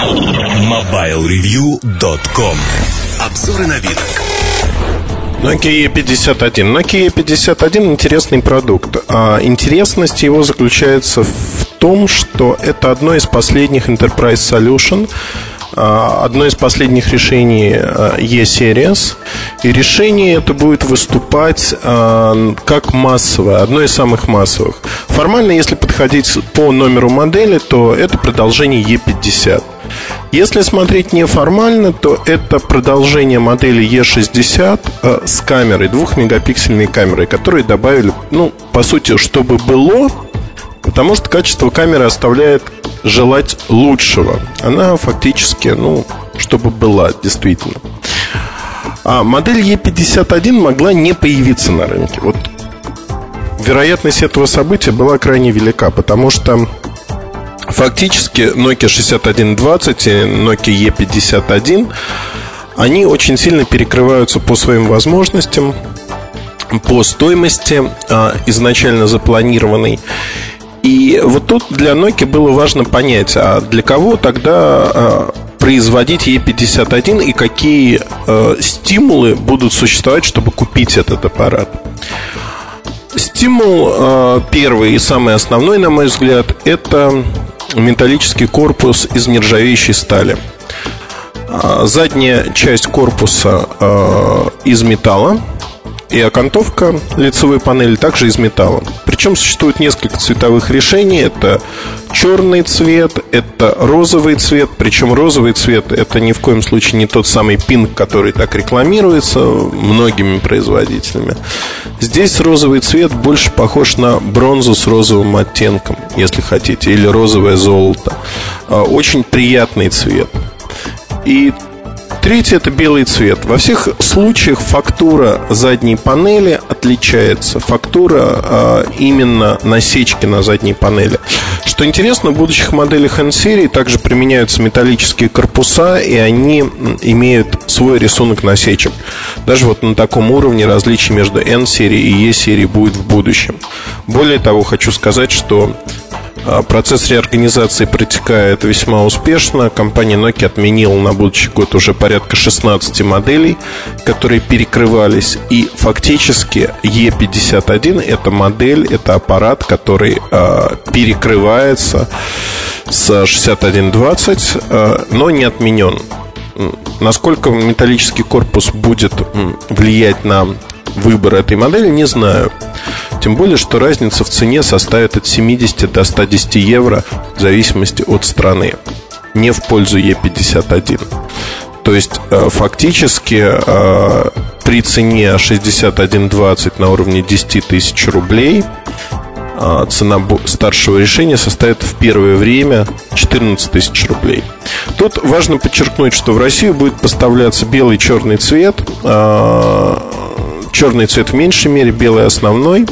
MobileReview.com Обзоры на вид. Nokia E51. Nokia E51 интересный продукт. А интересность его заключается в том, что это одно из последних Enterprise Solution, а, одно из последних решений а, E-Series. И решение это будет выступать а, как массовое, одно из самых массовых. Формально, если подходить по номеру модели, то это продолжение E50. Если смотреть неформально, то это продолжение модели E60 э, с камерой, двухмегапиксельной камерой, которые добавили, ну, по сути, чтобы было, потому что качество камеры оставляет желать лучшего. Она фактически, ну, чтобы была, действительно. А модель E51 могла не появиться на рынке. Вот вероятность этого события была крайне велика, потому что фактически Nokia 6120 и Nokia E51 они очень сильно перекрываются по своим возможностям, по стоимости а, изначально запланированной. И вот тут для Nokia было важно понять, а для кого тогда а, производить E51 и какие э, стимулы будут существовать, чтобы купить этот аппарат. Стимул первый и самый основной, на мой взгляд, это металлический корпус из нержавеющей стали. Задняя часть корпуса э, из металла, и окантовка лицевой панели также из металла. Причем существует несколько цветовых решений. Это черный цвет, это розовый цвет. Причем розовый цвет это ни в коем случае не тот самый пинг, который так рекламируется многими производителями. Здесь розовый цвет больше похож на бронзу с розовым оттенком, если хотите, или розовое золото. А, очень приятный цвет. И Третье это белый цвет. Во всех случаях фактура задней панели отличается. Фактура э, именно насечки на задней панели. Что интересно, в будущих моделях N-серии также применяются металлические корпуса, и они имеют свой рисунок насечек. Даже вот на таком уровне различий между N-серией и E-серией будет в будущем. Более того, хочу сказать, что процесс реорганизации протекает весьма успешно. Компания Nokia отменила на будущий год уже порядка 16 моделей, которые перекрывались. И фактически E51 это модель, это аппарат, который э, перекрывается с 6120, э, но не отменен. Насколько металлический корпус будет влиять на выбор этой модели, не знаю. Тем более, что разница в цене составит от 70 до 110 евро в зависимости от страны. Не в пользу Е51. То есть, э, фактически, э, при цене 6120 на уровне 10 тысяч рублей э, цена старшего решения составит в первое время 14 тысяч рублей. Тут важно подчеркнуть, что в Россию будет поставляться белый и черный цвет черный цвет в меньшей мере, белый основной.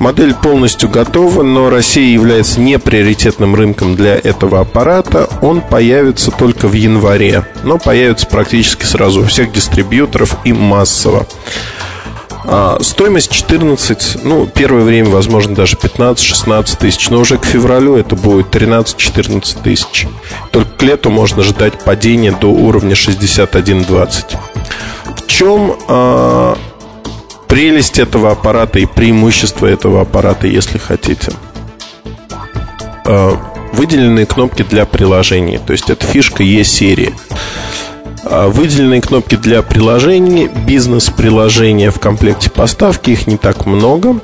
Модель полностью готова, но Россия является не приоритетным рынком для этого аппарата. Он появится только в январе, но появится практически сразу у всех дистрибьюторов и массово. А, стоимость 14, ну, первое время, возможно, даже 15-16 тысяч, но уже к февралю это будет 13-14 тысяч. Только к лету можно ждать падения до уровня 61-20. В чем а, прелесть этого аппарата и преимущество этого аппарата, если хотите. А, выделенные кнопки для приложений, то есть это фишка E-серии. А, выделенные кнопки для приложений, бизнес-приложения в комплекте поставки, их не так много.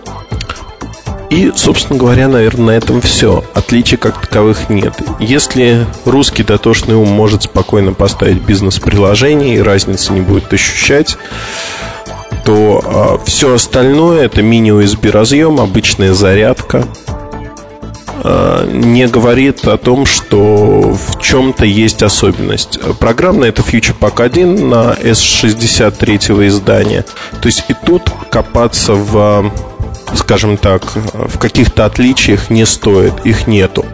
И, собственно говоря, наверное, на этом все. Отличий как таковых нет. Если русский дотошный ум может спокойно поставить бизнес-приложение и разницы не будет ощущать, то э, все остальное это мини-USB разъем, обычная зарядка. Э, не говорит о том, что в чем-то есть особенность. Программно это Future Pack 1 на S63 издания. То есть и тут копаться в, скажем так, в каких-то отличиях не стоит, их нету.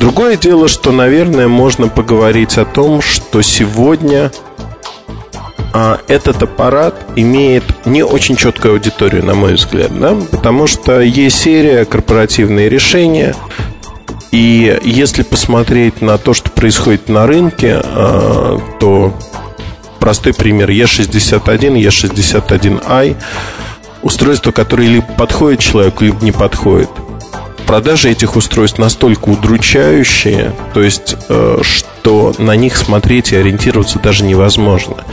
Другое дело, что, наверное, можно поговорить о том, что сегодня а этот аппарат имеет не очень четкую аудиторию, на мой взгляд, да? потому что есть серия корпоративные решения, И если посмотреть на то, что происходит на рынке, э, то простой пример E61, E61i устройство, которое либо подходит человеку, либо не подходит. Продажи этих устройств настолько удручающие, то есть, э, что на них смотреть и ориентироваться даже невозможно.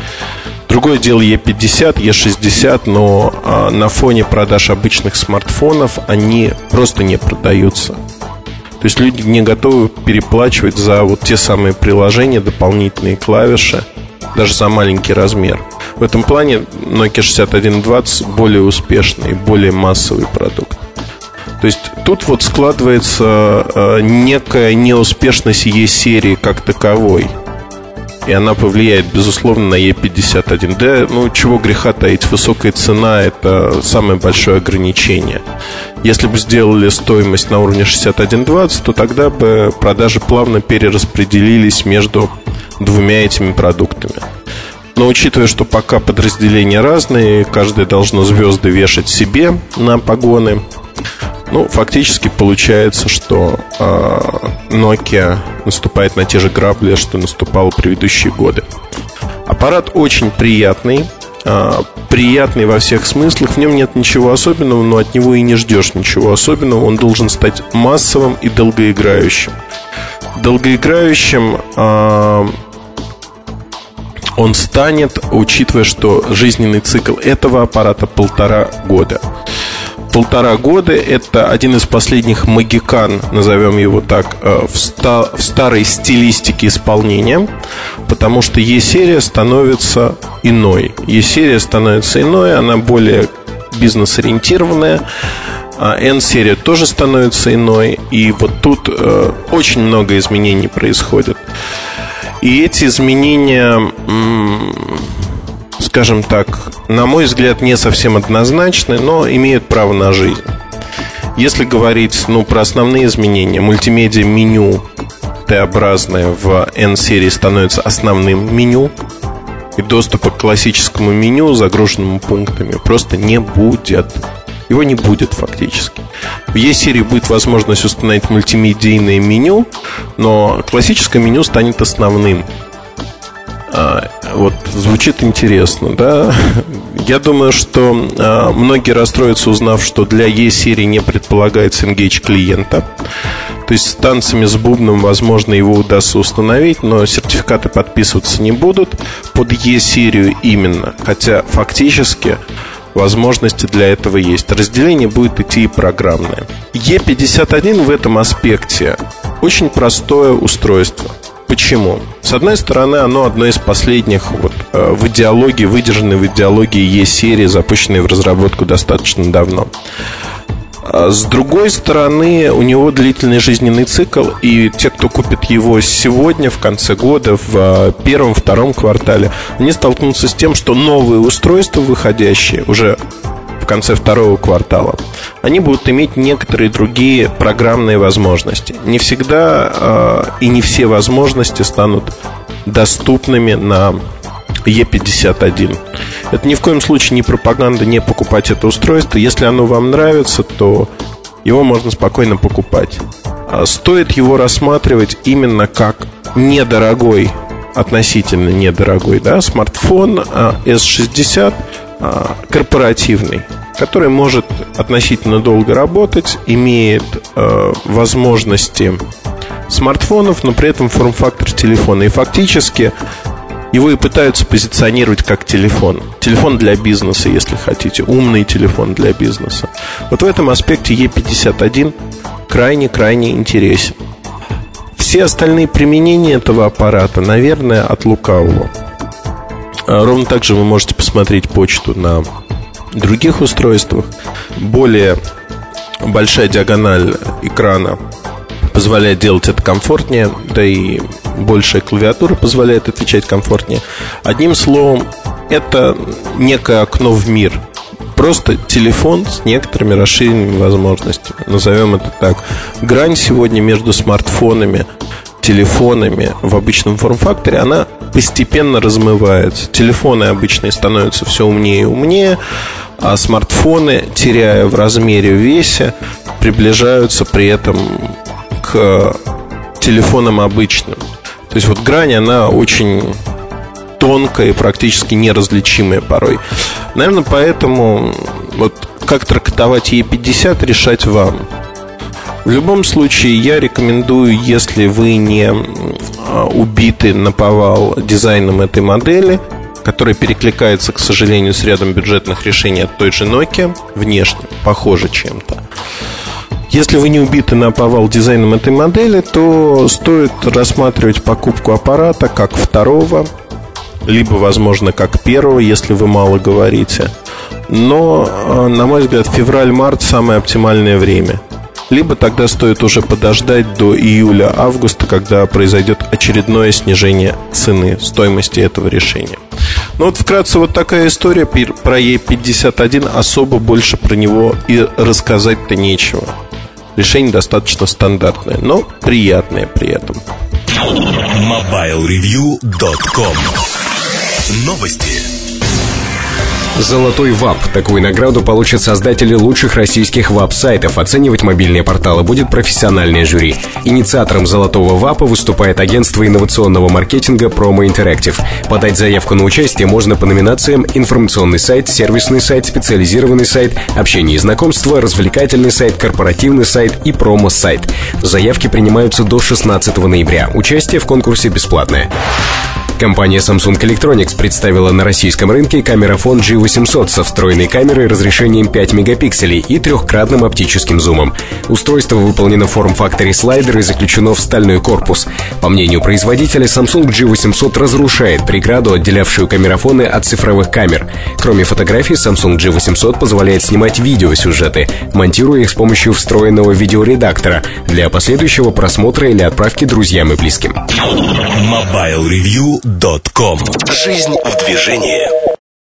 Другое дело E50, E60, но а, на фоне продаж обычных смартфонов они просто не продаются. То есть люди не готовы переплачивать за вот те самые приложения, дополнительные клавиши, даже за маленький размер. В этом плане Nokia 6120 более успешный, более массовый продукт. То есть тут вот складывается э, некая неуспешность E-серии как таковой – и она повлияет, безусловно, на E51. Да, ну, чего греха таить, высокая цена – это самое большое ограничение. Если бы сделали стоимость на уровне 61.20, то тогда бы продажи плавно перераспределились между двумя этими продуктами. Но учитывая, что пока подразделения разные, каждое должно звезды вешать себе на погоны, ну, фактически получается, что э, Nokia наступает на те же грабли, что наступал в предыдущие годы. Аппарат очень приятный, э, приятный во всех смыслах. В нем нет ничего особенного, но от него и не ждешь ничего особенного. Он должен стать массовым и долгоиграющим. Долгоиграющим э, он станет, учитывая, что жизненный цикл этого аппарата полтора года полтора года. Это один из последних магикан, назовем его так, э, в, ста в старой стилистике исполнения, потому что E-серия становится иной. E-серия становится иной, она более бизнес-ориентированная. А N-серия тоже становится иной. И вот тут э, очень много изменений происходит. И эти изменения скажем так, на мой взгляд, не совсем однозначны, но имеют право на жизнь. Если говорить ну, про основные изменения, мультимедиа меню Т-образное в N-серии становится основным меню, и доступа к классическому меню, загруженному пунктами, просто не будет. Его не будет фактически. В E-серии будет возможность установить мультимедийное меню, но классическое меню станет основным. А, вот звучит интересно, да? Я думаю, что э, многие расстроятся, узнав, что для E-серии не предполагается engage клиента. То есть с танцами с бубном, возможно, его удастся установить, но сертификаты подписываться не будут под E-серию именно. Хотя фактически возможности для этого есть. Разделение будет идти и программное. E51 в этом аспекте очень простое устройство – Почему? С одной стороны, оно одно из последних вот, э, в идеологии, выдержанной в идеологии Е-серии, запущенной в разработку достаточно давно. А с другой стороны, у него длительный жизненный цикл, и те, кто купит его сегодня, в конце года, в э, первом-втором квартале, они столкнутся с тем, что новые устройства, выходящие уже конце второго квартала, они будут иметь некоторые другие программные возможности. Не всегда э, и не все возможности станут доступными на E51. Это ни в коем случае не пропаганда не покупать это устройство. Если оно вам нравится, то его можно спокойно покупать. А стоит его рассматривать именно как недорогой, относительно недорогой, да, смартфон S60 а, корпоративный который может относительно долго работать, имеет э, возможности смартфонов, но при этом форм-фактор телефона. И фактически его и пытаются позиционировать как телефон. Телефон для бизнеса, если хотите. Умный телефон для бизнеса. Вот в этом аспекте E51 крайне-крайне интересен. Все остальные применения этого аппарата, наверное, от лукавого. А ровно так же вы можете посмотреть почту на других устройствах. Более большая диагональ экрана позволяет делать это комфортнее, да и большая клавиатура позволяет отвечать комфортнее. Одним словом, это некое окно в мир. Просто телефон с некоторыми расширенными возможностями. Назовем это так. Грань сегодня между смартфонами, телефонами в обычном форм-факторе, она постепенно размывается. Телефоны обычные становятся все умнее и умнее, а смартфоны, теряя в размере, в весе, приближаются при этом как э, телефоном обычным. То есть вот грань, она очень тонкая и практически неразличимая порой. Наверное, поэтому вот как трактовать E50 решать вам. В любом случае, я рекомендую, если вы не убиты на повал дизайном этой модели, которая перекликается, к сожалению, с рядом бюджетных решений от той же Nokia, внешне, похоже чем-то. Если вы не убиты на повал дизайном этой модели, то стоит рассматривать покупку аппарата как второго, либо, возможно, как первого, если вы мало говорите. Но, э, на мой взгляд, февраль-март самое оптимальное время. Либо тогда стоит уже подождать до июля-августа, когда произойдет очередное снижение цены, стоимости этого решения. Ну вот вкратце вот такая история про E51. Особо больше про него и рассказать-то нечего. Решение достаточно стандартное, но приятное при этом. MobileReview.com Новости. Золотой WAP. Такую награду получат создатели лучших российских WAP-сайтов. Оценивать мобильные порталы будет профессиональное жюри. Инициатором Золотого WAP а выступает агентство инновационного маркетинга Promo Interactive. Подать заявку на участие можно по номинациям «Информационный сайт», «Сервисный сайт», «Специализированный сайт», «Общение и знакомство», «Развлекательный сайт», «Корпоративный сайт» и «Промо-сайт». Заявки принимаются до 16 ноября. Участие в конкурсе бесплатное. Компания Samsung Electronics представила на российском рынке камерафон G800 со встроенной камерой разрешением 5 мегапикселей и трехкратным оптическим зумом. Устройство выполнено в форм-факторе слайдера и заключено в стальной корпус. По мнению производителя, Samsung G800 разрушает преграду, отделявшую камерафоны от цифровых камер. Кроме фотографий, Samsung G800 позволяет снимать видеосюжеты, монтируя их с помощью встроенного видеоредактора для последующего просмотра или отправки друзьям и близким. Mobile Review Дот.ком. Жизнь в движении.